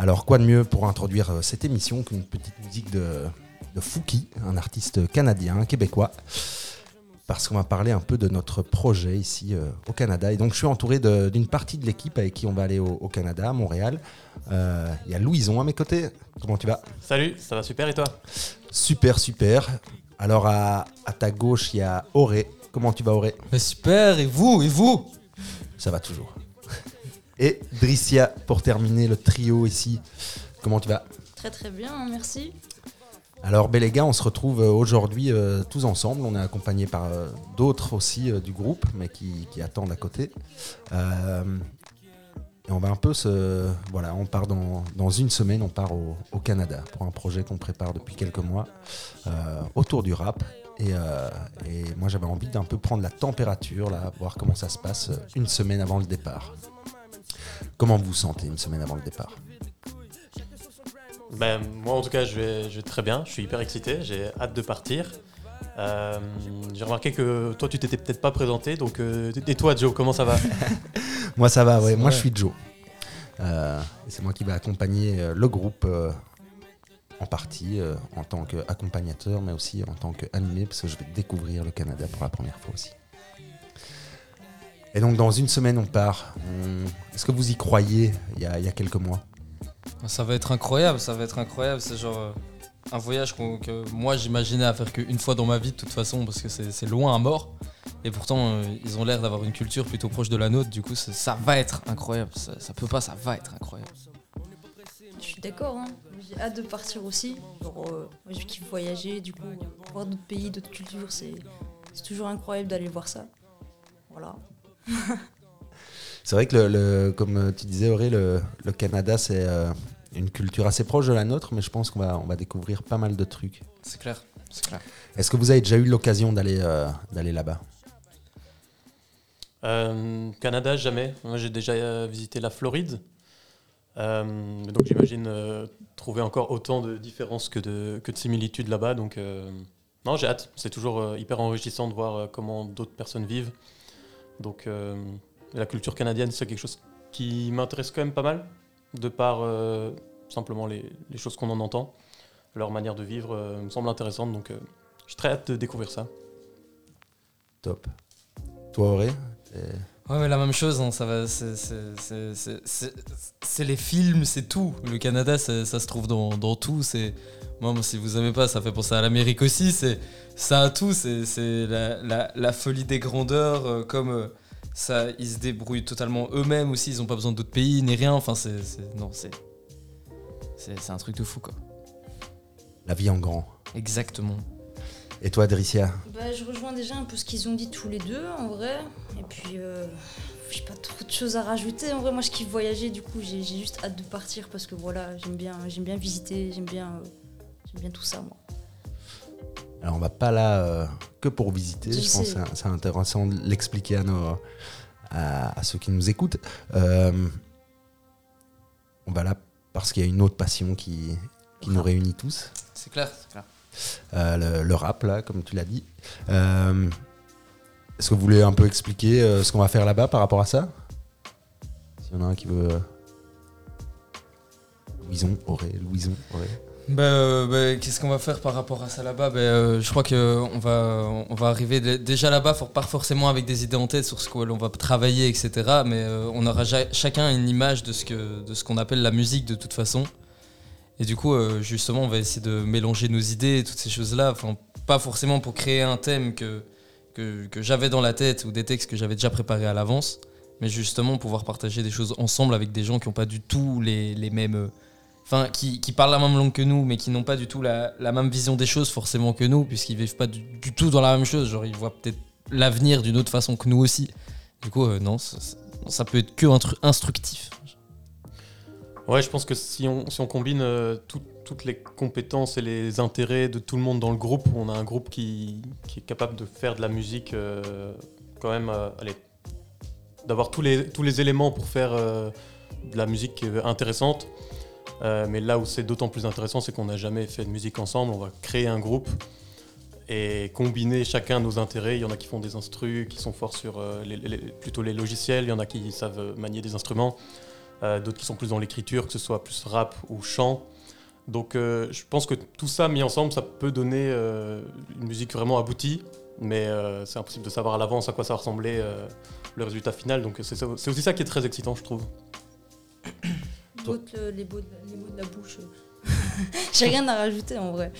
Alors, quoi de mieux pour introduire euh, cette émission qu'une petite musique de, de Fouki, un artiste canadien, québécois? Parce qu'on va parler un peu de notre projet ici euh, au Canada. Et donc, je suis entouré d'une partie de l'équipe avec qui on va aller au, Canada, à Montréal. Euh, il y a Louison à mes côtés. Comment tu vas? Salut, ça va super et toi? Super, super. Alors, à, ta gauche, il y a Auré. Comment tu vas, Auré? Super, et vous Et vous? Ça va toujours. Et Dricia, pour terminer le trio ici. Comment tu vas? Très très bien, merci. Alors ben les gars, on se retrouve euh, aujourd'hui euh, tous ensemble. On est accompagné par euh, d'autres aussi du groupe, mais qui, attendent à côté. et on va un peu se... Voilà, on part dans, une semaine, on part au, Canada pour un projet qu'on prépare depuis quelques mois autour du rap. Et, et moi j'avais envie d'un peu prendre la température, là, voir comment ça se passe une semaine avant le départ. Comment vous vous sentez une semaine avant le départ ben, moi, en tout cas, je vais, très bien. Je suis hyper excité. J'ai hâte de partir. Euh, j'ai remarqué que toi, tu t'étais peut-être pas présenté. Donc, euh, et toi, Joe, comment ça va Moi, ça va. Ouais. Moi, je suis Joe. Euh, c'est moi qui vais accompagner le groupe en partie en tant qu'accompagnateur, mais aussi en tant qu'animé, parce que je vais découvrir le Canada pour la première fois aussi. Et donc, dans une semaine, on part. Est-ce que vous y croyez il y a quelques mois? Ça va être incroyable, ça va être incroyable. C'est genre euh, un voyage que moi j'imaginais à faire qu'une fois dans ma vie de toute façon parce que c'est loin à mort. Et pourtant, euh, ils ont l'air d'avoir une culture plutôt proche de la nôtre. Du coup, ça va être incroyable. Ça, peut pas, ça va être incroyable. Je suis d'accord. Hein. J'ai hâte de partir aussi. Genre, euh, moi, je kiffe voyager. Du coup, voir d'autres pays, d'autres cultures, c'est toujours incroyable d'aller voir ça. Voilà. C'est vrai que, le, comme tu disais, Auré, le, Canada, c'est euh, une culture assez proche de la nôtre, mais je pense qu'on va, on va découvrir pas mal de trucs. C'est clair, c'est clair. Est-ce que vous avez déjà eu l'occasion d'aller euh, d'aller là-bas? Euh, Canada, jamais. Moi, j'ai déjà visité la Floride. donc, j'imagine trouver encore autant de différences que de, que de similitudes là-bas. Donc, non, j'ai hâte. C'est toujours hyper enrichissant de voir comment d'autres personnes vivent. Donc, la culture canadienne, c'est quelque chose qui m'intéresse quand même pas mal, de par euh, simplement les, choses qu'on en entend. Leur manière de vivre euh, me semble intéressante, donc euh, je suis très hâte de découvrir ça. Top. Toi, Auré Ouais, mais la même chose, hein, ça va, c'est les films, c'est tout. Le Canada, ça, se trouve dans, tout. C'est moi, si vous savez pas, ça fait penser à l'Amérique aussi. C'est ça a tout. C'est la, la, folie des grandeurs, comme ça, ils se débrouillent totalement eux-mêmes aussi, ils n'ont pas besoin d'autres pays ni rien. Enfin, c'est. Non, c'est. C'est un truc de fou, quoi. La vie en grand. Exactement. Et toi, Dricia bah, Je rejoins déjà un peu ce qu'ils ont dit tous les deux, en vrai. Et puis, euh, j'ai pas trop de choses à rajouter. En vrai, moi, je kiffe voyager, du coup, j'ai juste hâte de partir parce que voilà, j'aime bien, bien visiter, j'aime bien, euh, bien tout ça, moi. Alors, on va pas là euh, que pour visiter. Je, pense que c'est intéressant de l'expliquer à, nos, à, ceux qui nous écoutent. Euh, on va là parce qu'il y a une autre passion qui, qui nous réunit tous. C'est clair, c'est clair. Euh, le, rap, là, comme tu l'as dit. Est-ce que vous voulez un peu expliquer ce qu'on va faire là-bas par rapport à ça? S'il y en a un qui veut. Louison, Auré, Louison, Auré. Bah, euh, bah, qu'est-ce qu'on va faire par rapport à ça là-bas? Bah, euh, Je crois qu'on va, on va arriver déjà là-bas, pas forcément avec des idées en tête sur ce qu'on va travailler, etc. Mais euh, on aura chacun une image de ce, qu'on appelle la musique de toute façon. Et du coup, justement, on va essayer de mélanger nos idées toutes ces choses-là. Enfin, pas forcément pour créer un thème que, que, j'avais dans la tête ou des textes que j'avais déjà préparés à l'avance, mais justement pouvoir partager des choses ensemble avec des gens qui n'ont pas du tout les, mêmes enfin, qui, parlent la même langue que nous, mais qui n'ont pas du tout la, même vision des choses forcément que nous, puisqu'ils vivent pas du, tout dans la même chose. Genre, ils voient peut-être l'avenir d'une autre façon que nous aussi. Du coup, euh, non, ça, peut être que instructif. Ouais, je pense que si on, si combine euh, toutes les compétences et les intérêts de tout le monde dans le groupe, on a un groupe qui, est capable de faire de la musique euh, quand même, allez, d'avoir tous les, tous les éléments pour faire de la musique intéressante. Euh, mais là où c'est d'autant plus intéressant, c'est qu'on n'a jamais fait de musique ensemble. On va créer un groupe et combiner chacun nos intérêts. Il y en a qui font des instrus, qui sont forts sur euh, plutôt les logiciels. Il y en a qui savent manier des instruments. euh, d'autres qui sont plus dans l'écriture, que ce soit plus rap ou chant. Donc euh, je pense que tout ça mis ensemble, ça peut donner euh, une musique vraiment aboutie, mais euh, c'est impossible de savoir à l'avance à quoi ça va ressembler euh, le résultat final. Donc c'est aussi ça qui est très excitant, je trouve. D'autres, les, mots de, les mots de la bouche. J'ai rien à rajouter en vrai.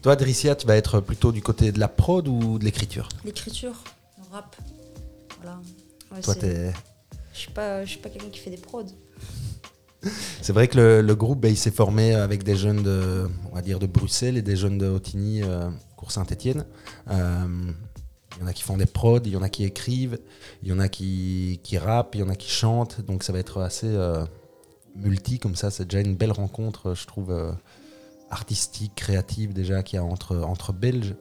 Toi, Dricia, tu vas être plutôt du côté de la prod ou de l'écriture? L'écriture, le rap. Voilà. Ouais, Toi, t'es. Je suis pas, je suis pas quelqu'un qui fait des prods. C'est vrai que le, groupe, bah, il s'est formé avec des jeunes de, on va dire, de Bruxelles et des jeunes de Otigny, euh, cours Saint-Étienne. Euh, il y en a qui font des prods, il y en a qui écrivent, il y en a qui, qui rappent, il y en a qui chantent. Donc ça va être assez euh, multi comme ça. C'est déjà une belle rencontre, je trouve, euh, artistique, créative déjà qu'il y a entre, entre Belges.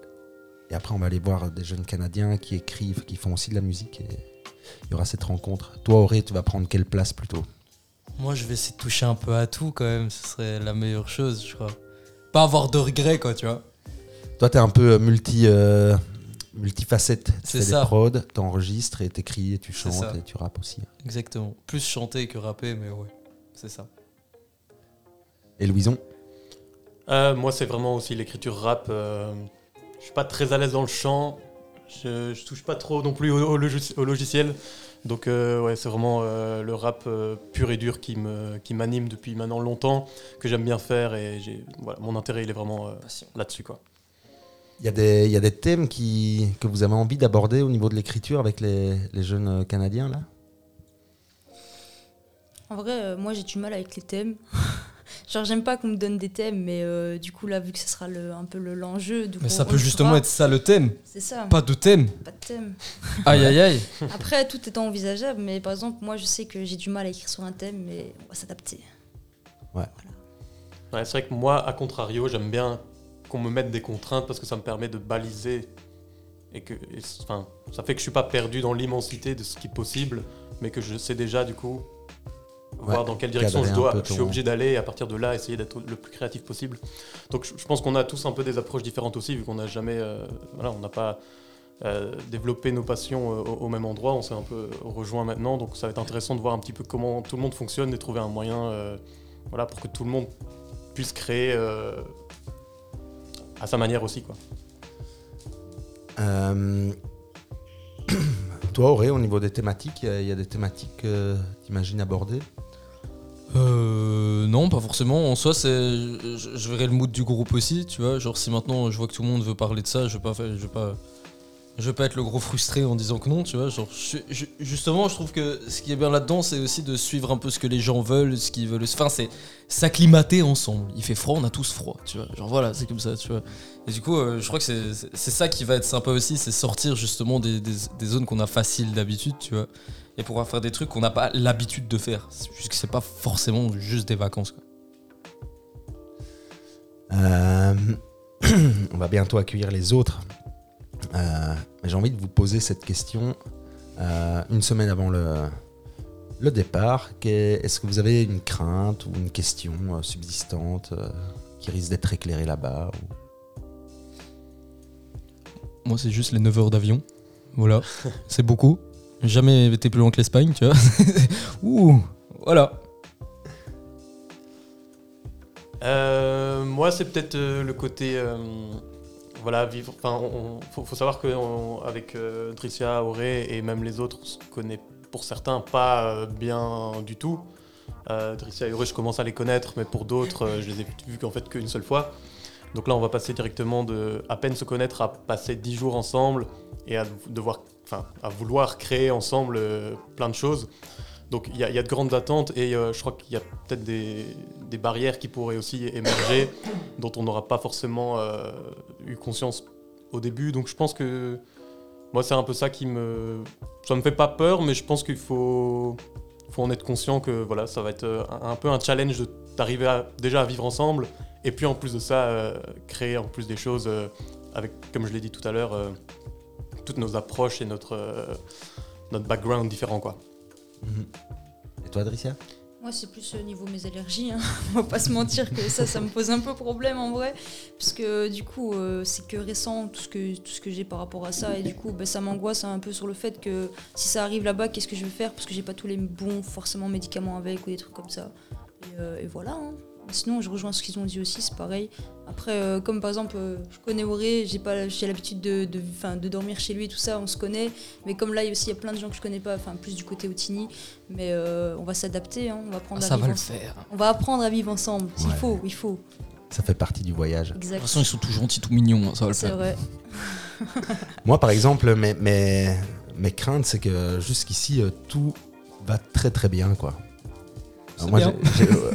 Et après, on va aller voir des jeunes Canadiens qui écrivent, qui font aussi de la musique. Il y aura cette rencontre. Toi, Auré, tu vas prendre quelle place plutôt? Moi, je vais essayer de toucher un peu à tout quand même. Ce serait la meilleure chose, je crois. Pas avoir de regrets, quoi, tu vois. Toi, t'es un peu euh, multi, euh, multifacette. C'est ça. des prods, t'enregistres et t'écris et tu chantes et tu rappes aussi. Exactement. Plus chanter que rapper, mais ouais. C'est ça. Et Louison? Euh, moi, c'est vraiment aussi l'écriture rap. euh, je suis pas très à l'aise dans le chant. Je, je touche pas trop non plus au, au logis- au logiciel. Donc, euh, ouais, c'est vraiment euh, le rap euh, pur et dur qui me qui m'anime depuis maintenant longtemps, que j'aime bien faire et j'ai voilà, mon intérêt il est vraiment euh, là-dessus quoi. Il y, a des- il y a des thèmes qui, que vous avez envie d'aborder au niveau de l'écriture avec les, les jeunes Canadiens là? En vrai, euh, moi j'ai du mal avec les thèmes. Genre, j'aime pas qu'on me donne des thèmes, mais euh, du coup, là, vu que ce sera le, un peu le- l'enjeu. du Mais coup, ça peut justement être ça le thème. C'est ça, Pas de thème. pas de thème. Aïe aïe aïe. Après, tout est envisageable, mais par exemple, moi je sais que j'ai du mal à écrire sur un thème, mais on va s'adapter. Ouais, c'est vrai que moi, à contrario, j'aime bien qu'on me mette des contraintes parce que ça me permet de baliser et que et enfin, ça fait que je suis pas perdu dans l'immensité de ce qui est possible, mais que je sais déjà du coup voir dans quelle direction je dois, je suis obligé d'aller et à partir de là essayer d'être le plus créatif possible. Donc je, je pense qu'on a tous un peu des approches différentes aussi vu qu'on n'a jamais, euh, voilà, on n'a pas euh, développé nos passions euh, au, au même endroit, on s'est un peu rejoint maintenant, donc ça va être intéressant de voir un petit peu comment tout le monde fonctionne et trouver un moyen, voilà, pour que tout le monde puisse créer à sa manière aussi quoi. Toi, Auré, au niveau des thématiques, il y y, a des thématiques que tu imagines aborder? Euh, non, pas forcément. En soi, c'est, je, je verrai le mood du groupe aussi, tu vois. Genre, si maintenant je vois que tout le monde veut parler de ça, je vais pas, je vais pas, je vais pas être le gros frustré en disant que non, tu vois. Genre, justement, je trouve que ce qui est bien là-dedans, c'est aussi de suivre un peu ce que les gens veulent, ce qu'ils veulent. Enfin, c'est s'acclimater ensemble. Il fait froid, on a tous froid, tu vois. Genre voilà, c'est comme ça, tu vois. Et du coup, euh, je crois que c'est, ça qui va être sympa aussi, c'est sortir justement des zones qu'on a faciles d'habitude, tu vois. Et pouvoir faire des trucs qu'on n'a pas l'habitude de faire. C'est juste que c'est pas forcément juste des vacances. Quoi. Euh, on va bientôt accueillir les autres. Euh, J'ai envie de vous poser cette question euh, une semaine avant le, le départ. Est-ce que vous avez une crainte ou une question subsistante qui risque d'être éclairée là-bas ou- Moi, c'est juste les 9 heures d'avion. Voilà, c'est beaucoup. Jamais été plus loin que l'Espagne, tu vois. Ouh, voilà. Euh, moi, c'est peut-être euh, le côté. euh, voilà, vivre. Enfin, faut, faut savoir qu'avec Dricia, Auré et même les autres, on se connaît pour certains pas bien du tout. Dricia et Auré, je commence à les connaître, mais pour d'autres, je les ai vus qu'en fait qu'une seule fois. Donc là, on va passer directement de à peine se connaître à passer 10 jours ensemble et à devoir, enfin, à vouloir créer ensemble euh, plein de choses. Donc il y, a- de grandes attentes et euh, je crois qu'il y a peut-être des, barrières qui pourraient aussi émerger dont on n'aura pas forcément euh, eu conscience au début. Donc je pense que moi c'est un peu ça qui me... Ça me fait pas peur mais je pense qu'il faut, faut en être conscient que voilà, ça va être un, un peu un challenge d'arriver déjà à vivre ensemble et puis en plus de ça créer en plus des choses avec, comme je l'ai dit tout à l'heure, toutes nos approches et notre, euh, notre background différent quoi. Et toi, Adricia Moi, c'est plus au niveau mes allergies. Hein. On va pas se mentir que ça, ça me pose un peu problème en vrai. Parce que du coup, euh, c'est que récent tout ce que, tout ce que j'ai par rapport à ça. Et du coup, bah, ça m'angoisse un peu sur le fait que si ça arrive là-bas, qu'est-ce que je vais faire? Parce que j'ai pas tous les bons, forcément, médicaments avec ou des trucs comme ça. Et, euh, et voilà. hein. Sinon, je rejoins ce qu'ils ont dit aussi, c'est pareil. Après, euh, comme par exemple, euh, je connais Auré, j'ai pas, j'ai l'habitude de, de, dormir chez lui et tout ça, on se connaît. Mais comme là, il y a aussi il y a plein de gens que je connais pas, enfin plus du côté Otini. Mais euh, on va s'adapter, hein, on va apprendre Ah, à ça vivre va le ensemble. faire. On va apprendre à vivre ensemble. Il Ouais. faut, il faut. Ça fait partie du voyage. De toute façon, ils sont tout gentils, tout mignons, hein, ça va le C'est faire. vrai. Moi, par exemple, mes, mes, mes craintes, c'est que jusqu'ici, euh, tout va très très bien, quoi. Alors, moi, bien.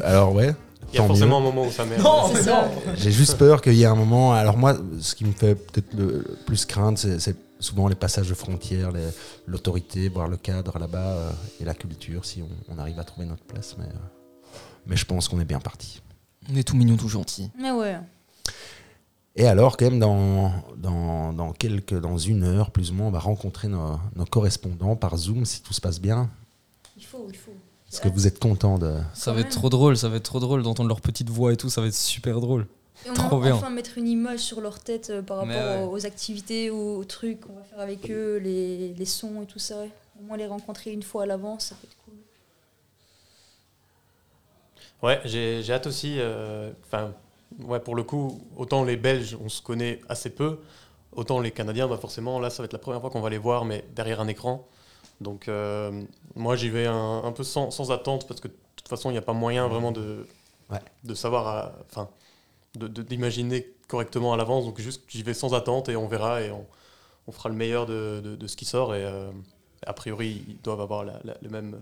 alors ouais, Il y a forcément mieux. un moment où ça merde. Non, mais non. j'ai juste peur qu'il y ait un moment. Alors moi, ce qui me fait peut-être le plus craindre, c'est souvent les passages de frontières, l'autorité, voir le cadre là-bas euh, et la culture, si on, on arrive à trouver notre place. Mais, euh, mais je pense qu'on est bien parti. On est tout mignons, tout gentils. Mais ouais. Et alors, quand même, dans, dans, dans, quelques, dans une heure, plus ou moins, on va rencontrer nos, nos correspondants par Zoom, si tout se passe bien. Il faut, il faut. Est-ce que vous êtes content de... Ça va être trop drôle, ça va être trop drôle d'entendre leur petite voix et tout, ça va être super drôle. Et on Trop va bien. enfin mettre une image sur leur tête euh, par rapport ouais. aux, aux activités, aux, aux trucs qu'on va faire avec eux, les, les sons et tout ça. ouais. Au moins les rencontrer une fois à l'avance, ça peut être cool. Ouais, j'ai j'ai hâte aussi. euh, Enfin, ouais, pour le coup, autant les Belges, on se connaît assez peu, autant les Canadiens, bah forcément, là, ça va être la première fois qu'on va les voir, mais derrière un écran. Donc, euh, moi, j'y vais un, un peu sans, sans attente, parce que de toute façon, il n'y a pas moyen vraiment de, Ouais. de savoir, à- enfin, de- de- d'imaginer correctement à l'avance. Donc, juste, j'y vais sans attente et on verra et on, on fera le meilleur de, de- de ce qui sort. Et euh, a priori, ils doivent avoir la- la- le même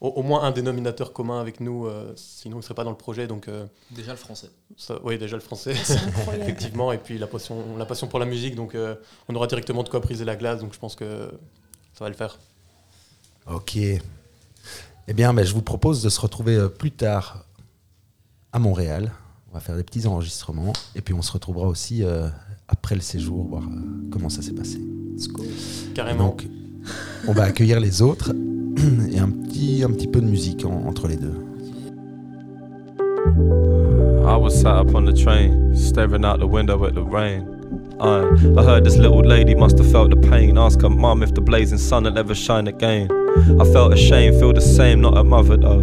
au, au moins un dénominateur commun avec nous, euh, sinon ils ne seraient pas dans le projet. Donc, euh, Déjà le français. ça- oui, déjà le français, effectivement, et puis la passion, la passion pour la musique. Donc, euh, on aura directement de quoi briser la glace. Donc, je pense que ça va le faire. Ok. Eh bien, ben, je vous propose de se retrouver euh, plus tard à Montréal. On va faire des petits enregistrements. Et puis, on se retrouvera aussi euh, après le séjour, voir euh, comment ça s'est passé. Let's go. Carrément. Donc, on va accueillir les autres et un petit, un petit peu de musique en- entre les deux. I was sat up on the train, staring out the window at the rain. Uh, I heard this little lady must have felt the pain. Ask her mum if the blazing sun will ever shine again. I felt ashamed, feel the same, not a mother though.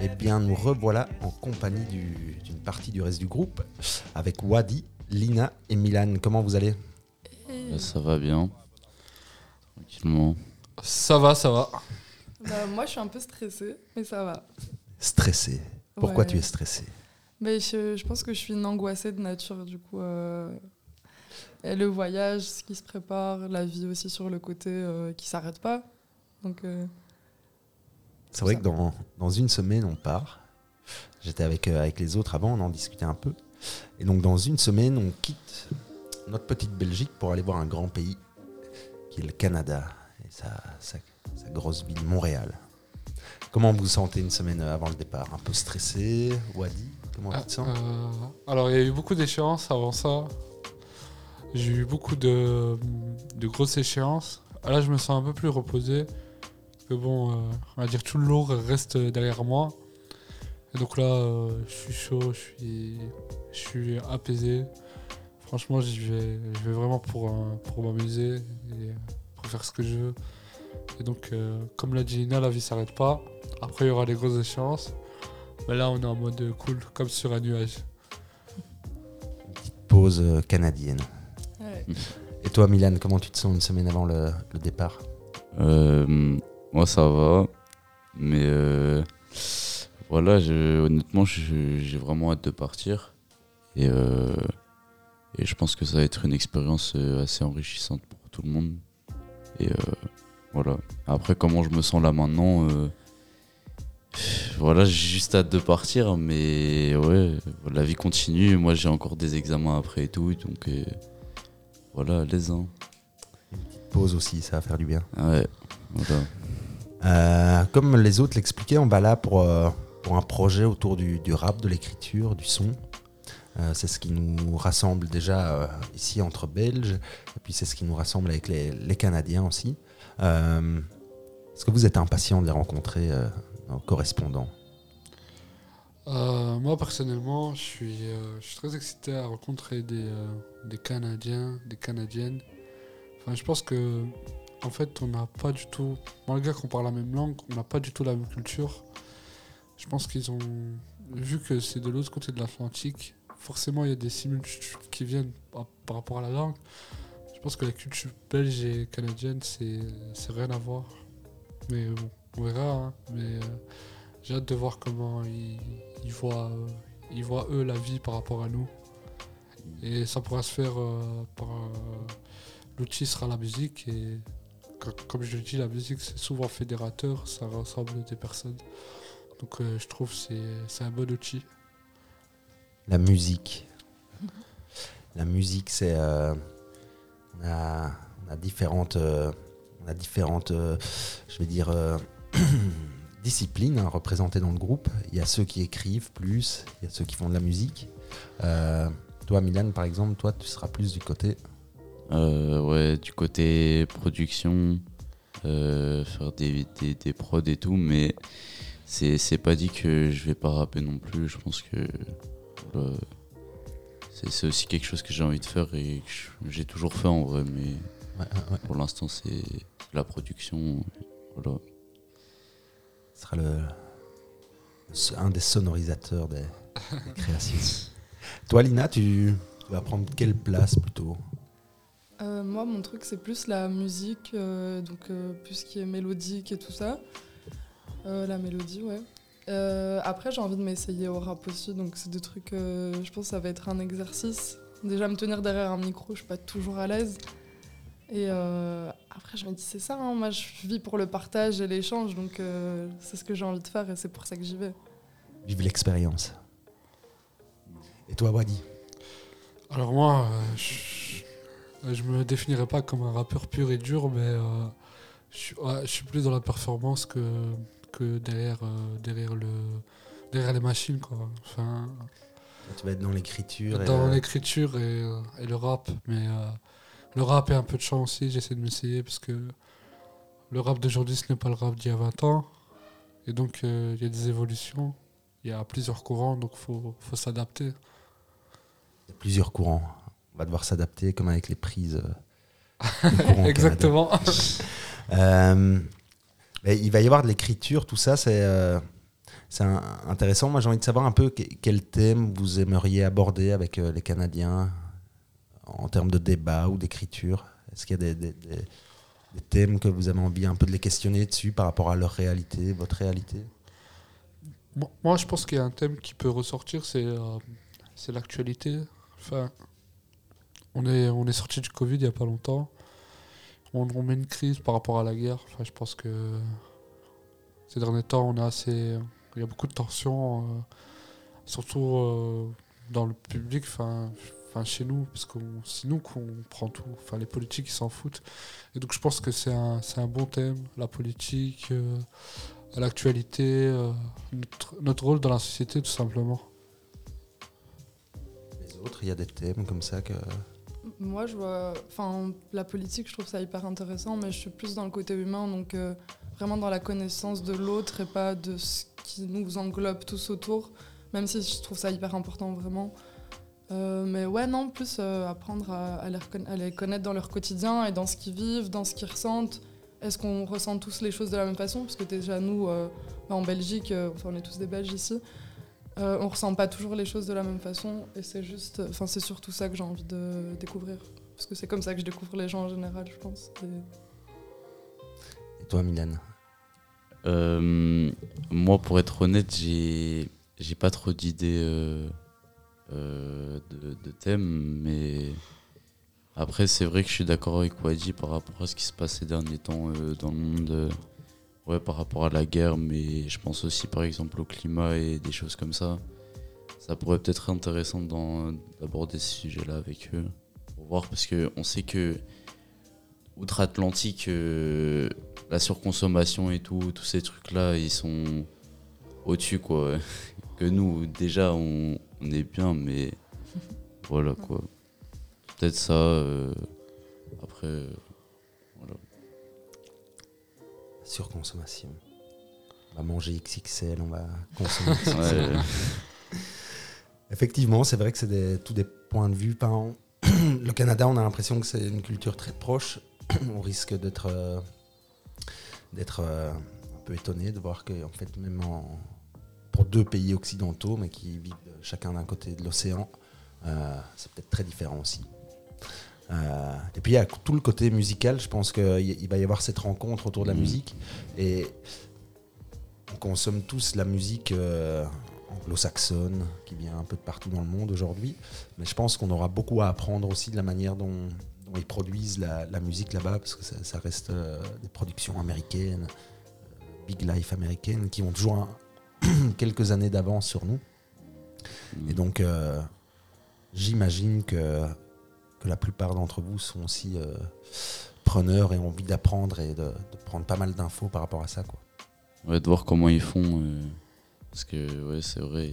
Eh bien, nous revoilà en compagnie du- d'une partie du reste du groupe avec Wadi, Lina et Milan. Comment vous allez? Euh, Ça va bien. Tranquillement. Ça va, ça va. Bah, moi, je suis un peu stressée, mais ça va. Stressé. Pourquoi Ouais. tu es stressé Mais je, je pense que je suis une angoissée de nature, du coup. euh, et le voyage, ce qui se prépare, la vie aussi sur le côté euh, qui s'arrête pas. Donc, euh, C'est vrai que dans, dans une semaine, on part. J'étais avec, euh, avec les autres avant, on en discutait un peu. Et donc, dans une semaine, on quitte notre petite Belgique pour aller voir un grand pays qui est le Canada et sa, sa, sa grosse ville, Montréal. Comment vous vous sentez une semaine avant le départ? Un peu stressé Wadi Euh, alors, il y a eu beaucoup d'échéances avant ça. J'ai eu beaucoup de, de grosses échéances. Ah, Là, je me sens un peu plus reposé. Que bon, euh, on va dire tout le lourd reste derrière moi. Et donc là, euh, je suis chaud, je suis, je suis apaisé. Franchement, vais, je vais vraiment pour, pour m'amuser et pour faire ce que je veux. Et donc, comme l'a dit Lina, la vie s'arrête pas. Après, il y aura les grosses échéances. Mais là, on est en mode cool, comme sur un nuage. Pause euh, canadienne. ouais. Et toi, Milan, comment tu te sens une semaine avant le, le départ? Euh, moi, ça va. Mais euh, voilà, je, honnêtement, j'ai vraiment hâte de partir. Et, euh, et je pense que ça va être une expérience assez enrichissante pour tout le monde. Et euh, voilà. Après, comment je me sens là maintenant euh, Voilà, j'ai juste hâte de partir, mais ouais, la vie continue. Moi, j'ai encore des examens après et tout, donc euh, voilà, les uns. Pause aussi, ça va faire du bien. Ouais, voilà. Euh, comme les autres l'expliquaient, on va là pour, euh, pour un projet autour du, du rap, de l'écriture, du son. Euh, c'est ce qui nous rassemble déjà ici entre Belges, et puis c'est ce qui nous rassemble avec les, les Canadiens aussi. Est-ce que vous êtes impatient de les rencontrer, nos correspondants Euh, moi personnellement, je suis, euh, je suis très excité à rencontrer des, euh, Canadiens, des Canadiennes. Je pense que en fait, on n'a pas du tout, malgré qu'on parle la même langue, on n'a pas du tout la même culture. Je pense qu'ils ont vu que c'est de l'autre côté de l'Atlantique. Forcément, il y a des similitudes qui viennent par, rapport à la langue. Je pense que la culture belge et canadienne, c'est rien à voir. Mais bon, on verra. hein. Mais euh, j'ai hâte de voir comment ils, voient, euh, ils voient eux la vie par rapport à nous. Et ça pourra se faire euh, par. L'outil sera la musique et co- comme je le dis, la musique c'est souvent fédérateur, ça rassemble des personnes. Donc je trouve c'est c'est un bon outil. La musique. La musique, c'est. on, a, on a différentes. on a différentes. je vais dire. disciplines hein, représentées dans le groupe. Il y a ceux qui écrivent plus, il y a ceux qui font de la musique. Euh, toi, Milan, par exemple, toi, tu seras plus du côté. Euh, ouais, du côté production, euh, faire des, des, des prods et tout, mais c'est pas dit que je vais pas rapper non plus. Je pense que voilà, c'est aussi quelque chose que j'ai envie de faire et que j'ai toujours fait en vrai, mais Ouais, ouais, ouais. pour l'instant c'est la production. Voilà. Ce sera le, un des sonorisateurs des, des créations. toi, Lina, tu vas prendre quelle place plutôt? Euh, moi, mon truc, c'est plus la musique, euh, donc euh, plus ce qui est mélodique et tout ça. Euh, la mélodie, ouais. Euh, après, j'ai envie de m'essayer au rap aussi, donc c'est des trucs, euh, je pense que ça va être un exercice. Déjà, me tenir derrière un micro, je suis pas toujours à l'aise. Et euh, après, je me dis, c'est ça, hein, moi je vis pour le partage et l'échange, donc euh, c'est ce que j'ai envie de faire et c'est pour ça que j'y vais. Vive l'expérience. Et toi, Wadi? Alors moi, euh, je, je me définirais pas comme un rappeur pur et dur, mais euh, je, suis- ouais, je suis plus dans la performance que, que derrière, euh, derrière, le, derrière les machines. Quoi. Enfin, Tu vas être dans l'écriture. et dans l'écriture et, euh, et le rap, mais euh, le rap et un peu de chant aussi, j'essaie de m'essayer parce que le rap d'aujourd'hui, ce n'est pas le rap d'il y a 20 ans. Et donc, euh, il y a des évolutions, il y a plusieurs courants, donc il faut, faut s'adapter. Il y a plusieurs courants. On va devoir s'adapter comme avec les prises. euh, Exactement. Euh, il va y avoir de l'écriture, tout ça, c'est euh, intéressant. Moi, j'ai envie de savoir un peu que- quel thème vous aimeriez aborder avec les Canadiens en termes de débat ou d'écriture. Est-ce qu'il y a des, thèmes que vous avez envie un peu de les questionner dessus par rapport à leur réalité, votre réalité? Moi, je pense qu'il y a un thème qui peut ressortir, c'est euh, l'actualité. Enfin, on est, on est sorti du Covid il n'y a pas longtemps. On, on met une crise par rapport à la guerre. Enfin, je pense que ces derniers temps, on a assez, il y a beaucoup de tensions, euh, surtout euh, dans le public, enfin, enfin chez nous, parce que c'est nous qu'on prend tout. Enfin, les politiques, ils s'en foutent. Et donc, je pense que c'est un, c'est un bon thème, la politique. euh, l'actualité, euh, notre, notre rôle dans la société tout simplement. Les autres, il y a des thèmes comme ça que. Moi, je vois. Enfin, la politique, je trouve ça hyper intéressant, mais je suis plus dans le côté humain, donc euh, vraiment dans la connaissance de l'autre et pas de ce qui nous englobe tous autour, même si je trouve ça hyper important vraiment. Euh, mais ouais, non, plus euh, apprendre à, à les reconna- à les connaître dans leur quotidien et dans ce qu'ils vivent, dans ce qu'ils ressentent. Est-ce qu'on ressent tous les choses de la même façon? Parce que déjà, nous, euh, bah, en Belgique, euh, enfin, on est tous des Belges ici, euh, on ressent pas toujours les choses de la même façon et c'est juste, enfin c'est surtout ça que j'ai envie de découvrir parce que c'est comme ça que je découvre les gens en général, je pense. Et- Et toi, Milan? Euh, moi, pour être honnête, j'ai j'ai pas trop d'idées de, de thèmes. Mais après, c'est vrai que je suis d'accord avec Wadi par rapport à ce qui se passe ces derniers temps euh, dans le monde. euh, ouais, par rapport à la guerre, mais je pense aussi par exemple au climat et des choses comme ça. Ça pourrait peut-être être intéressant d'aborder ce sujet-là avec eux. Pour voir, parce qu'on sait que outre-Atlantique, euh, la surconsommation et tout, tous ces trucs-là, ils sont au-dessus, quoi. Que nous, déjà, on, on est bien, mais voilà, quoi. Peut-être ça. euh, après, euh, voilà. Surconsommation. On va manger XXL, on va consommer XXL. Ouais, Effectivement, c'est vrai que c'est des- tous des points de vue. Le Canada, on a l'impression que c'est une culture très proche. on risque d'être euh, d'être un peu étonné de voir que, en fait, même en- pour deux pays occidentaux, mais qui vivent chacun d'un côté de l'océan, euh, c'est peut-être très différent aussi. Euh, et puis il y a tout le côté musical. Je pense qu'il va y avoir cette rencontre autour de la Mhm. musique et on consomme tous la musique euh, anglo-saxonne qui vient un peu de partout dans le monde aujourd'hui. Mais je pense qu'on aura beaucoup à apprendre aussi de la manière dont, dont ils produisent la, la musique là-bas, parce que ça, ça reste euh, des productions américaines, big life américaines, qui ont toujours un- quelques années d'avance sur nous. Et donc, euh, j'imagine que, que la plupart d'entre vous sont aussi euh, preneurs et ont envie d'apprendre et de, de prendre pas mal d'infos par rapport à ça. Quoi. Ouais, de voir comment ils font. euh, parce que, ouais, c'est vrai,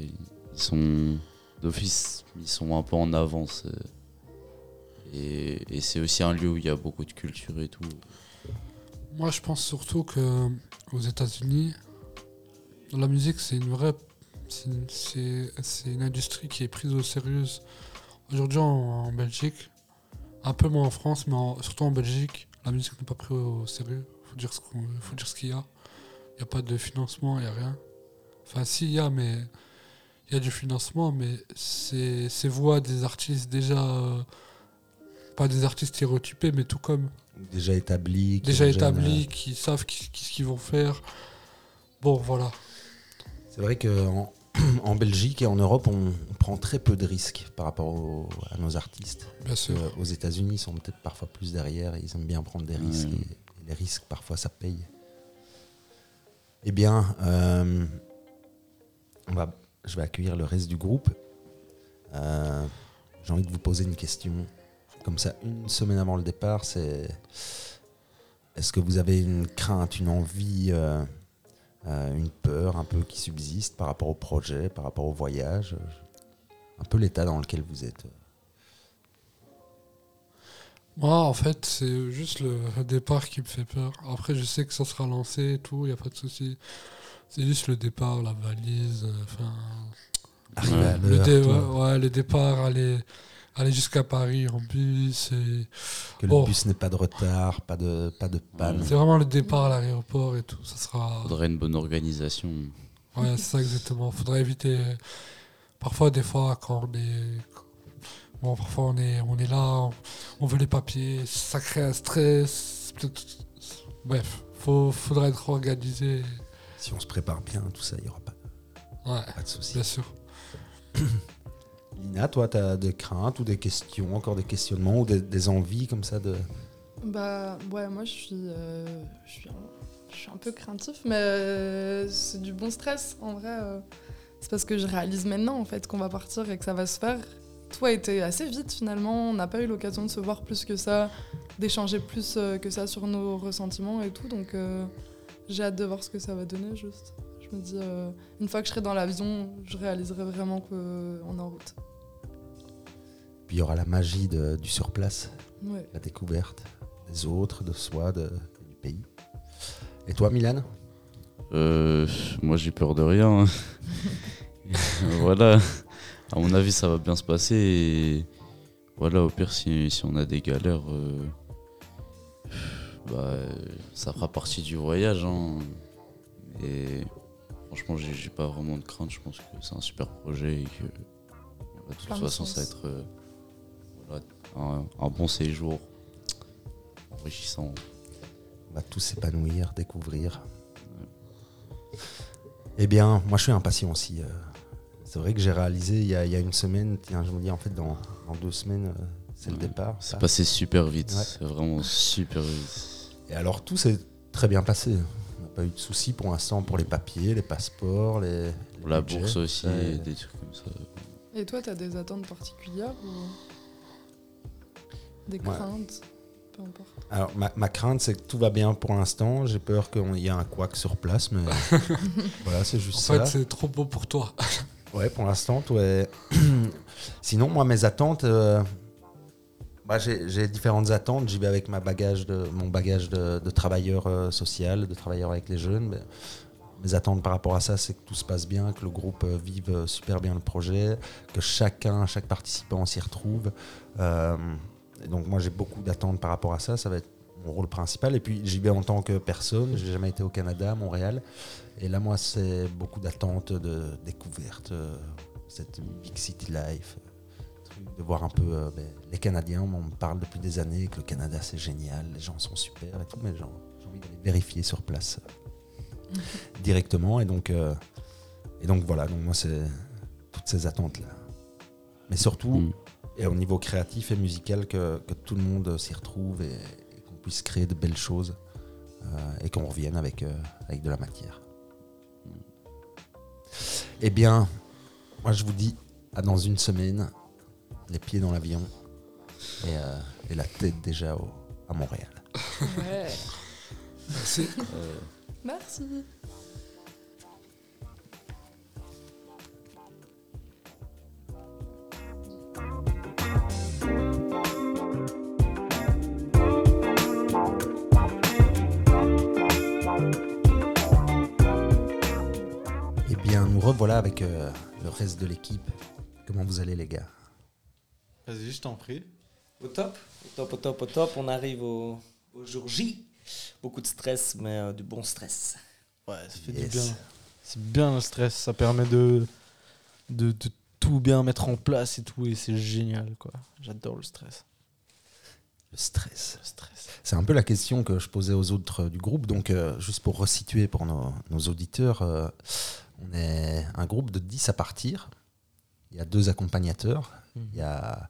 ils sont d'office, ils sont un peu en avance. euh, et et c'est aussi un lieu où il y a beaucoup de culture et tout. Moi, je pense surtout que aux États-Unis, la musique, c'est une vraie. c'est une- industrie qui est prise au sérieux. Aujourd'hui, en, en Belgique, un peu moins en France, mais en- surtout en Belgique, la musique n'est pas prise au sérieux. Faut dire ce qu'on- faut dire ce qu'il y a. Il n'y a pas de financement, il n'y a rien. Enfin, si, il y a, mais. Il y a du financement, mais c'est voix des artistes déjà. euh, pas des artistes stéréotypés, mais tout comme Déjà établi. qui déjà établis, qui savent ce qu'ils vont faire. Bon, voilà. C'est vrai qu'en en Belgique et en Europe, on, on prend très peu de risques par rapport au- à nos artistes. Bien sûr. Euh, aux États-Unis, ils sont peut-être parfois plus derrière et ils aiment bien prendre des risques. Et, et les risques, parfois, ça paye. Eh bien, euh, on va, je vais accueillir le reste du groupe. Euh, J'ai envie de vous poser une question. Comme ça, une semaine avant le départ, c'est est-ce que vous avez une crainte, une envie, euh, une peur un peu qui subsiste par rapport au projet, par rapport au voyage Un peu l'état dans lequel vous êtes. Moi, en fait, c'est juste le départ qui me fait peur. Après, je sais que ça sera lancé et tout, il n'y a pas de souci. C'est juste le départ, la valise, euh, enfin... Arriver Ouais. à le, dé- ouais, le départ, aller, aller jusqu'à Paris en bus, et... Que Bon. le bus n'ait pas de retard, pas de, pas de panne. C'est vraiment le départ à l'aéroport et tout, ça sera... Faudrait une bonne organisation. Ouais, c'est ça exactement. Faudrait éviter. euh, Parfois, des fois, quand on est. Bon, parfois, on est, on est là, on, on veut les papiers, ça crée un stress. Bref, faut, faudrait être organisé. Si on se prépare bien, tout ça, il n'y aura pas, Ouais, pas de souci. bien sûr. Lina, toi, tu as des craintes ou des questions, encore des questionnements ou des, envies comme ça de. Bah ouais, moi je suis, euh, je suis, un, peu craintif, mais euh, c'est du bon stress en vrai. euh. c'est parce que je réalise maintenant en fait qu'on va partir et que ça va se faire. Tout a assez vite finalement, on n'a pas eu l'occasion de se voir plus que ça, d'échanger plus que ça sur nos ressentiments et tout, donc j'ai hâte de voir ce que ça va donner juste. Je me dis, euh, une fois que je serai dans l'avion, je réaliserai vraiment qu'on est en route. Puis il y aura la magie de- du surplace, Ouais. la découverte des autres, de soi, de- du pays. Et toi, Milan Euh, moi, j'ai peur de rien. hein. voilà. À mon avis, ça va bien se passer. Et voilà, au pire, si, si on a des galères, euh, bah, euh, ça fera partie du voyage. hein. Et franchement, j'ai pas vraiment de crainte. Je pense que c'est un super projet et que voilà, de toute Plein façon, ça va être euh, voilà, un, un bon séjour enrichissant. On va tous s'épanouir, découvrir. Eh bien, moi, je suis impatient aussi. euh, C'est vrai que j'ai réalisé il y, a, il y a une semaine, tiens, je me dis en fait dans, dans deux semaines, euh, c'est le départ. C'est passé super vite. Ouais. C'est vraiment super vite. Et alors tout s'est très bien passé. Pas eu de soucis pour l'instant pour les papiers, les passeports, les, Pour la budgets. bourse aussi, Ouais. et des trucs comme ça. Et toi, t'as des attentes particulières ou des Ouais. craintes Peu importe. Alors ma, ma crainte c'est que tout va bien pour l'instant. J'ai peur qu'il y ait un couac sur place, mais voilà, c'est juste En ça. fait, c'est trop beau pour toi. Ouais, pour l'instant, est. Sinon, moi, mes attentes, euh, bah, j'ai différentes attentes. J'y vais avec mon bagage de, travailleur euh, social, de travailleur avec les jeunes. Mes attentes par rapport à ça, c'est que tout se passe bien, que le groupe euh, vive euh, super bien le projet, que chacun, chaque participant s'y retrouve. Et donc, moi, j'ai beaucoup d'attentes par rapport à ça. Ça va être mon rôle principal. Et puis, j'y vais en tant que personne. J'ai jamais été au Canada, à Montréal. Et là, moi, c'est beaucoup d'attentes, de découverte, cette big city life, de voir un peu euh, ben, les Canadiens. On me parle depuis des années que le Canada, c'est génial, les gens sont super et tout, mais j'ai envie d'aller vérifier sur place euh, directement. Et donc, euh, et donc voilà, donc moi, c'est toutes ces attentes-là. Mais surtout, Mm. et au niveau créatif et musical, que, que tout le monde s'y retrouve et, et qu'on puisse créer de belles choses euh, et qu'on revienne avec, euh, avec de la matière. Eh bien, moi je vous dis à dans une semaine, les pieds dans l'avion et, euh, et la tête déjà au- à Montréal. Ouais. Merci. Merci. Eh bien, nous revoilà avec euh, le reste de l'équipe. Comment vous allez les gars? Vas-y, je t'en prie. Au top, au top, au top, au top. On arrive au, au jour J. Beaucoup de stress, mais euh, du bon stress. Ouais, ça fait Yes. du bien. C'est bien le stress, ça permet de, de, de tout bien mettre en place et tout, et c'est génial, quoi. J'adore le stress. Le stress. Le stress. C'est un peu la question que je posais aux autres euh, du groupe. Donc, euh, juste pour resituer pour nos, nos auditeurs, euh, on est un groupe de 10 à partir. Il y a deux accompagnateurs. Il y a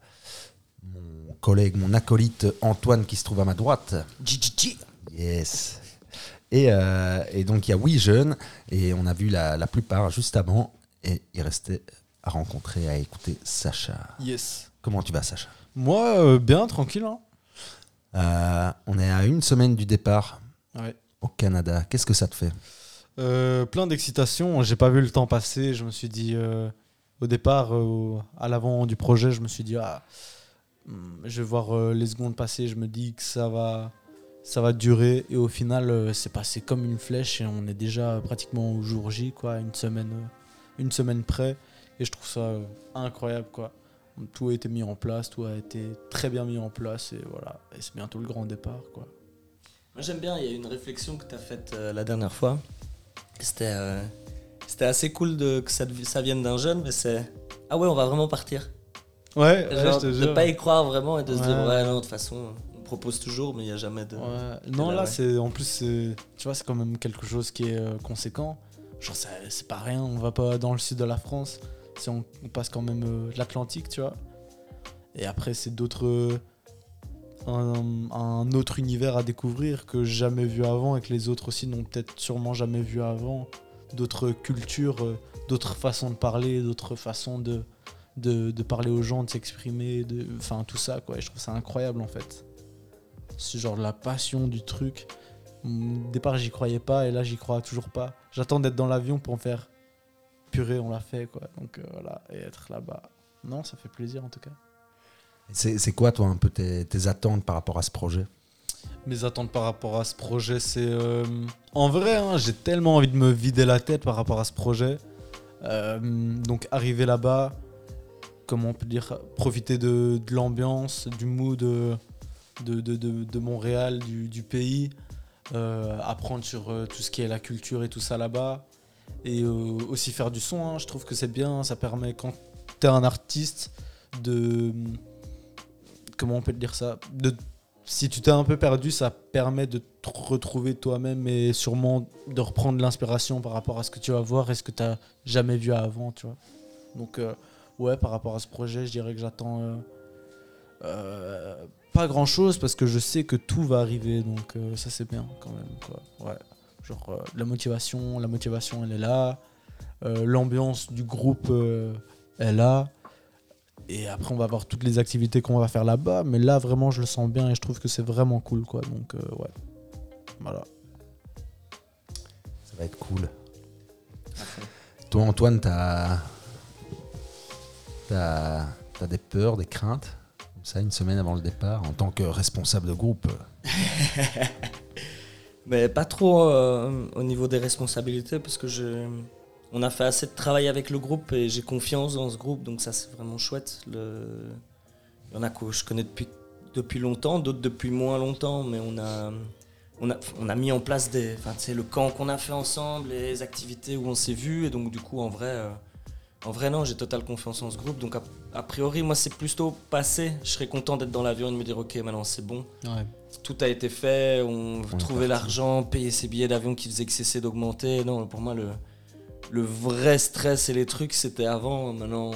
mon collègue, mon acolyte Antoine qui se trouve à ma droite. GGG. Yes. Et, euh, et donc, il y a huit jeunes. Et on a vu la, la plupart juste avant. Et il restait à rencontrer, à écouter Sacha. Yes. Comment tu vas, Sacha? Moi, euh, bien, tranquille. Hein. Euh, On est à une semaine du départ Ouais. au Canada. Qu'est-ce que ça te fait? Plein d'excitation. J'ai pas vu le temps passer. Je me suis dit, au départ, euh, à l'avant du projet, je me suis dit, ah, hmm, je vais voir euh, les secondes passer. Je me dis que ça va, ça va durer. Et au final, euh, c'est passé comme une flèche et on est déjà pratiquement au jour J, quoi, une semaine, une semaine près. Et je trouve ça incroyable, quoi. Tout a été mis en place, tout a été très bien mis en place et voilà. Et c'est bientôt le grand départ, quoi. Moi, j'aime bien. Il y a une réflexion que tu as faite la dernière fois. C'était c'était assez cool de, que ça, vienne d'un jeune, mais c'est. Ah ouais, on va vraiment partir. Ouais, Genre, je te de pas y croire vraiment et de se dire, Ouais. ouais, non, de toute façon, on propose toujours, mais il n'y a jamais de. Ouais. Non, là, là, ouais. c'est en plus, c'est- tu vois, c'est quand même quelque chose qui est euh, conséquent. Genre, c'est pas rien. On va pas dans le sud de la France. Si on, on passe quand même euh, l'Atlantique, tu vois. Et après, c'est d'autres. euh, un, un autre univers à découvrir que jamais vu avant et que les autres aussi n'ont peut-être sûrement jamais vu avant. D'autres cultures, euh, d'autres façons de parler, d'autres façons de, de, de parler aux gens, de s'exprimer, de- enfin tout ça, quoi. Et je trouve ça incroyable en fait c'est genre la passion du truc. Au départ, j'y croyais pas et là, j'y crois toujours pas. J'attends d'être dans l'avion pour en faire purée, on l'a fait quoi. Donc euh, voilà, et être là-bas. Non, ça fait plaisir en tout cas. C'est quoi, toi, un peu tes attentes par rapport à ce projet? Mes attentes par rapport à ce projet, c'est. euh, En vrai, hein, j'ai tellement envie de me vider la tête par rapport à ce projet. Euh, donc, arriver là-bas, comment on peut dire, profiter de, l'ambiance, du mood euh, de, de, de, Montréal, du, du pays, apprendre sur tout ce qui est la culture et tout ça là-bas. Et aussi faire du son, hein. je trouve que c'est bien, ça permet quand t'es un artiste de. Comment on peut dire ça si tu t'es un peu perdu, ça permet de te retrouver toi-même et sûrement de reprendre l'inspiration par rapport à ce que tu vas voir et ce que tu n'as jamais vu avant, tu vois. Donc, euh, ouais, par rapport à ce projet, je dirais que j'attends euh, euh, pas grand chose parce que je sais que tout va arriver. Donc, ça, c'est bien quand même. Ouais. Genre, la motivation, la motivation, elle est là. L'ambiance du groupe est là. Et après, on va voir toutes les activités qu'on va faire là-bas. Mais là, vraiment, je le sens bien et je trouve que c'est vraiment cool. Quoi. Donc, euh, ouais. Voilà. Ça va être cool. Toi, Antoine, t'as. T'as des peurs, des craintes? Comme ça, une semaine avant le départ, en tant que responsable de groupe Mais pas trop euh, au niveau des responsabilités parce que je, on a fait assez de travail avec le groupe et j'ai confiance dans ce groupe donc ça c'est vraiment chouette. Le, il y en a que je connais depuis, depuis longtemps, d'autres depuis moins longtemps, mais on a, on a, on a mis en place des, enfin, tu sais, le camp qu'on a fait ensemble, les activités où on s'est vu et donc du coup en vrai, euh, en vrai non, j'ai totale confiance en ce groupe donc a, a priori moi c'est plutôt passé. Je serais content d'être dans l'avion et de me dire ok maintenant c'est bon Ouais. tout a été fait, on, trouvait l'argent, payer ses billets d'avion qui faisaient que cesser d'augmenter. Non, pour moi, le, le vrai stress et les trucs, c'était avant. Maintenant,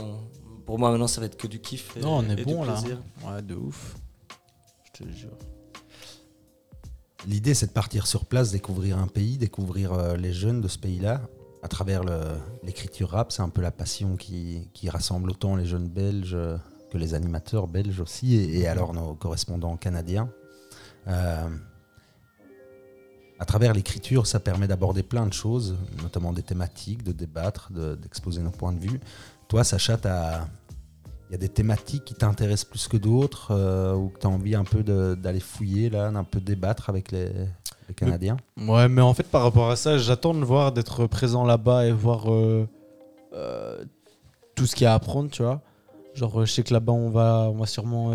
pour moi, maintenant, ça va être que du kiff. Et, Non, on est bon là. Ouais, de ouf. Je te jure. L'idée, c'est de partir sur place, découvrir un pays, découvrir euh, les jeunes de ce pays-là. À travers l'écriture rap, c'est un peu la passion qui, qui rassemble autant les jeunes belges euh, que les animateurs belges aussi, et, et alors nos correspondants canadiens. Euh, à travers l'écriture, ça permet d'aborder plein de choses, notamment des thématiques, de débattre, de- d'exposer nos points de vue. Toi, Sacha, il y a des thématiques qui t'intéressent plus que d'autres, euh, ou que tu as envie un peu d'aller fouiller, là, d'un peu débattre avec les, Canadiens? Ouais, mais en fait, par rapport à ça, j'attends de voir, d'être présent là-bas et voir euh, euh, tout ce qu'il y a à apprendre, tu vois. Genre, je sais que là-bas, on va, on va sûrement.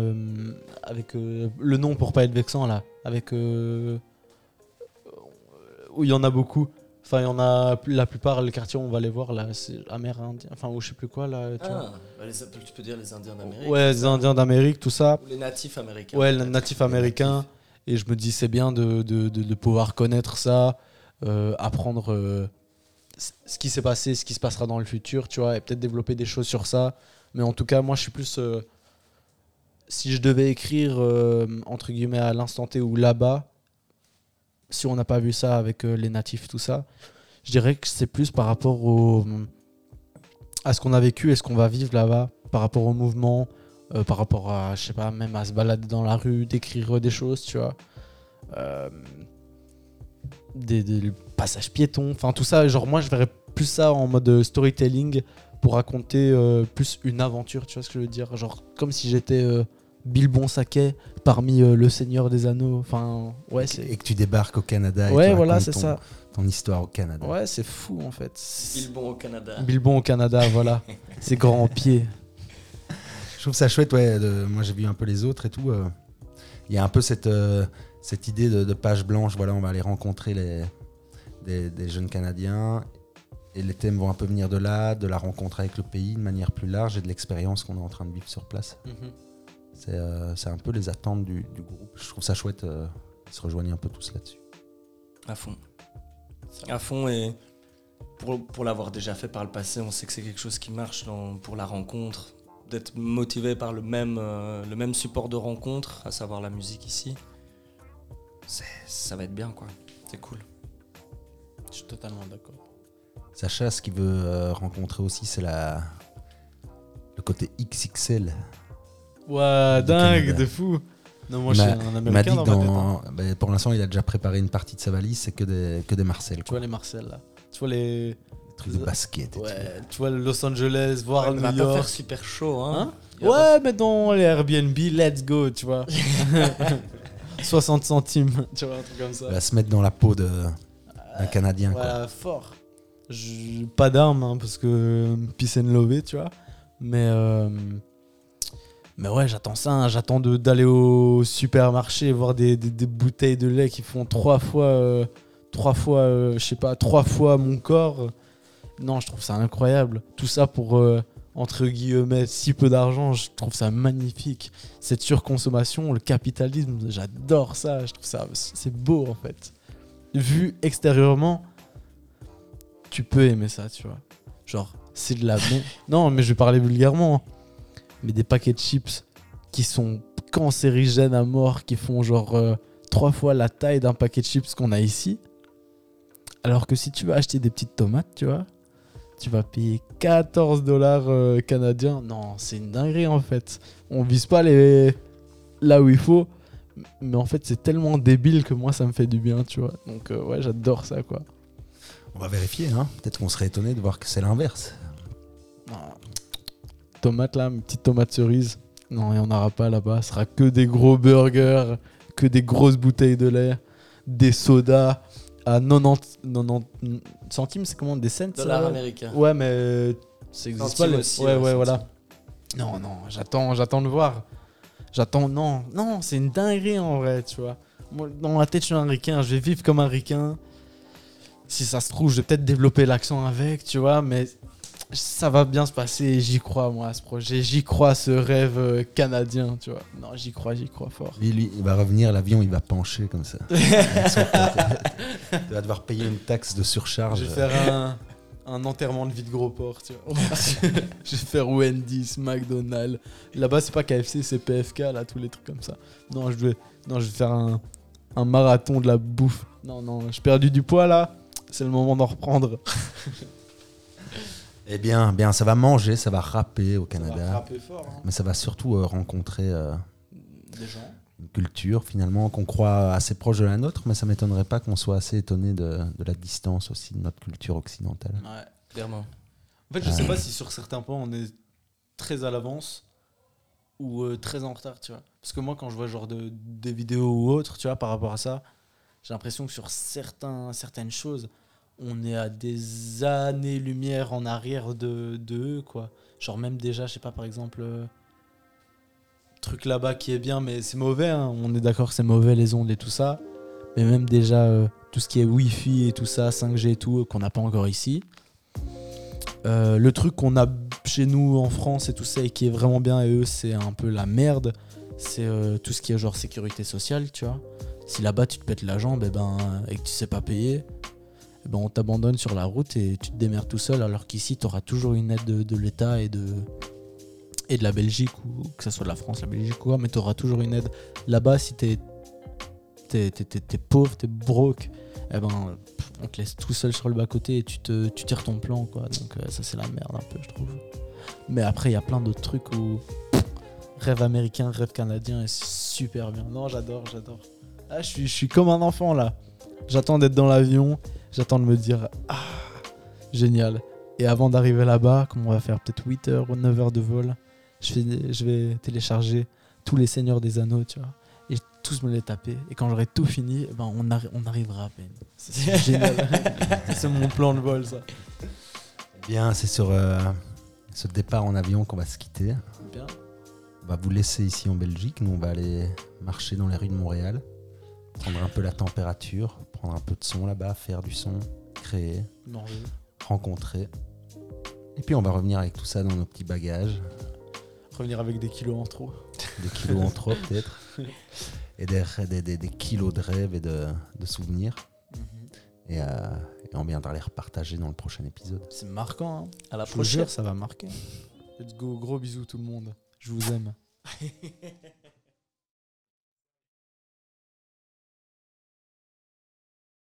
avec le nom pour pas être vexant, là. Avec. Où il y en a beaucoup. Enfin, il y en a. La plupart, les quartiers, on va les voir, là. C'est Amérindien. Enfin, ou je sais plus quoi, là. Tu. Ah, bah, les- tu peux dire les Indiens d'Amérique. Ouais, les Indiens d'Amérique, tout ça. Ou les natifs américains. Ouais, le peut-être. natif américain. Et je me dis, c'est bien de, de, de- de pouvoir connaître ça, euh, apprendre euh, ce qui s'est passé, ce qui se passera dans le futur, tu vois, et peut-être développer des choses sur ça. Mais en tout cas, moi, je suis plus. euh, si je devais écrire, entre guillemets, à l'instant T ou là-bas, si on n'a pas vu ça avec euh, les natifs, tout ça, je dirais que c'est plus par rapport au, à ce qu'on a vécu et ce qu'on va vivre là-bas, par rapport au mouvement, euh, par rapport à, je sais pas, même à se balader dans la rue, d'écrire des choses, tu vois. Euh, des, passages piétons, enfin tout ça, genre moi je verrais plus ça en mode storytelling pour raconter plus une aventure, tu vois ce que je veux dire? Genre comme si j'étais Bilbon Saquet parmi euh, le Seigneur des Anneaux, enfin ouais c'est... Et que tu débarques au Canada. et Ouais tu voilà racontes c'est ton- ça. Ton histoire au Canada. Ouais c'est fou en fait. Bilbon au Canada. Bilbon au Canada, voilà. C'est grand pied. Je trouve ça chouette, ouais. de- moi, j'ai vu un peu les autres et tout. euh, Il y a un peu cette, euh, cette idée de, de page blanche. Voilà, on va aller rencontrer les, des, des jeunes Canadiens. Et les thèmes vont un peu venir de là, de la rencontre avec le pays de manière plus large et de l'expérience qu'on est en train de vivre sur place. Euh, c'est un peu les attentes du, du groupe. Je trouve ça chouette. euh, ils se rejoignent un peu tous là-dessus. À fond. À fond et pour, pour l'avoir déjà fait par le passé, on sait que c'est quelque chose qui marche dans- pour la rencontre, d'être motivé par le même, euh, le même support de rencontre, à savoir la musique ici. Ça va être bien quoi, c'est cool. Je suis totalement d'accord. Sacha, ce qu'il veut euh, rencontrer aussi, c'est la le côté XXL. Ouais, Du dingue, de fou. Non, moi Il je suis m'a- un américain dit dans que ma tête. hein. dans- ben, pour l'instant, il a déjà préparé une partie de sa valise, c'est que des, que des Marcel. Tu Quoi. vois les Marcel là. Tu vois les. Des trucs de basket. et tout. Ouais, tu vois le Los Angeles, voir va New pas faire York. super chaud hein. Hein va Ouais, mais dans les Airbnb, let's go, tu vois. 60 centimes, tu vois, un truc comme ça. Il va se mettre dans la peau de- d'un Canadien. quoi. Voilà, fort. Je- Pas d'armes, hein, parce que euh, peace and love, tu vois. Mais, euh, mais ouais, j'attends ça. hein. J'attends d'aller au supermarché, voir des, des- des bouteilles de lait qui font trois fois, euh, trois fois, euh, je sais pas, trois fois mon corps. Non, je trouve ça incroyable. Tout ça pour, euh, entre guillemets, si peu d'argent, je trouve ça magnifique. Cette surconsommation, le capitalisme, j'adore ça. Je trouve ça, c'est beau en fait. Vu extérieurement, tu peux aimer ça, tu vois. Genre, C'est de la. Non, mais je vais parler vulgairement. Mais des paquets de chips qui sont cancérigènes à mort, qui font genre euh, trois fois la taille d'un paquet de chips qu'on a ici. Alors que si tu vas acheter des petites tomates, tu vois, tu vas payer 14 dollars euh, canadiens. Non, c'est une dinguerie en fait. On vise pas les là où il faut. Mais en fait, c'est tellement débile que moi, ça me fait du bien, tu vois. Donc, euh, ouais, j'adore ça, quoi. On va vérifier, hein. Peut-être qu'on serait étonné de voir que c'est l'inverse. Tomate là, une petite tomate cerise. Non, il n'y en aura pas là-bas. Ce sera que des gros burgers, que des grosses bouteilles de lait, des sodas à 90, 90 centimes, c'est comment Des cents Dollars américains. Ouais, mais ça existe pas. les- aussi, ouais, ouais, ouais, centimes. voilà. Non, non, j'attends, j'attends de voir. J'attends, non, non, c'est une dinguerie en vrai, tu vois. Moi, dans ma tête, je suis un ricain, je vais vivre comme un ricain. Si ça se trouve, je vais peut-être développer l'accent avec, tu vois, mais ça va bien se passer. J'y crois, moi, à ce projet. J'y crois, à ce rêve euh, canadien, tu vois. Non, j'y crois, j'y crois fort. Lui, lui, il va revenir, l'avion, il va pencher comme ça. Avec son pote. il va devoir payer une taxe de surcharge. Je vais faire un, un enterrement de vie de gros porc, tu vois. je vais faire Wendy's, McDonald's. Là-bas, c'est pas KFC, c'est PFK, là, tous les trucs comme ça. Non, je vais, non, je vais faire un, un marathon de la bouffe. Non, non, j'ai perdu du poids, là. C'est le moment d'en reprendre. Eh bien, bien, ça va manger, ça va rapper au Canada. frapper fort, hein. Mais ça va surtout euh, rencontrer euh, Des gens. une culture finalement qu'on croit assez proche de la nôtre, mais ça m'étonnerait pas qu'on soit assez étonné de, de la distance aussi de notre culture occidentale. Ouais. Clairement. En fait, je sais pas si sur certains points on est très à l'avance ou euh, très en retard, tu vois. Parce que moi, quand je vois genre de, des vidéos ou autres, tu vois, par rapport à ça, j'ai l'impression que sur certains, certaines choses, on est à des années-lumière en arrière de, de eux, quoi. Genre même déjà, je sais pas, par exemple, euh, truc là-bas qui est bien, mais c'est mauvais, hein. on est d'accord que c'est mauvais les ondes et tout ça. Mais même déjà, euh, tout ce qui est Wi-Fi et tout ça, 5G et tout, euh, qu'on n'a pas encore ici. Le truc qu'on a chez nous en France et tout ça et qui est vraiment bien et eux c'est un peu la merde c'est tout ce qui est genre sécurité sociale tu vois si là-bas tu te pètes la jambe et ben et que tu sais pas payer eh ben on t'abandonne sur la route et tu te démerdes tout seul alors qu'ici tu auras toujours une aide de, l'État et de et de la Belgique ou que ce soit de la France la Belgique ou quoi mais tu auras toujours une aide. Là-bas si t'es t'es pauvre t'es broke eh ben on te laisse tout seul sur le bas côté et tu te tu tires ton plan quoi. Donc euh, ça c'est la merde un peu je trouve. Mais après il y a plein d'autres trucs où rêve américain rêve canadien et c'est super bien. Non j'adore j'adore. Ah je suis je suis comme un enfant là. J'attends d'être dans l'avion j'attends de me dire ah génial. Et avant d'arriver là-bas comme on va faire peut-être 8 heures ou 9 heures de vol je vais je vais télécharger tous les seigneurs des anneaux tu vois. Et tous me les taper. Et quand j'aurai tout fini eh ben on, arri- on arrivera à peine. C'est génial. C'est mon plan de vol ça. Bien, c'est sur euh, ce départ en avion qu'on va se quitter. bien. On va vous laisser ici en Belgique. Nous, on va aller marcher dans les rues de Montréal, prendre un peu la température, prendre un peu de son là-bas, faire du son, créer, manger rencontrer. Et puis, on va revenir avec tout ça dans nos petits bagages, revenir avec des kilos en trop des kilos en trop peut-être, et des, des- des- des kilos de rêves et de, de souvenirs. Et, euh, et on viendra les repartager dans le prochain épisode. C'est marquant. Hein. À la Je prochaine. jure, ça va marquer. Let's go, gros bisous tout le monde. Je vous aime.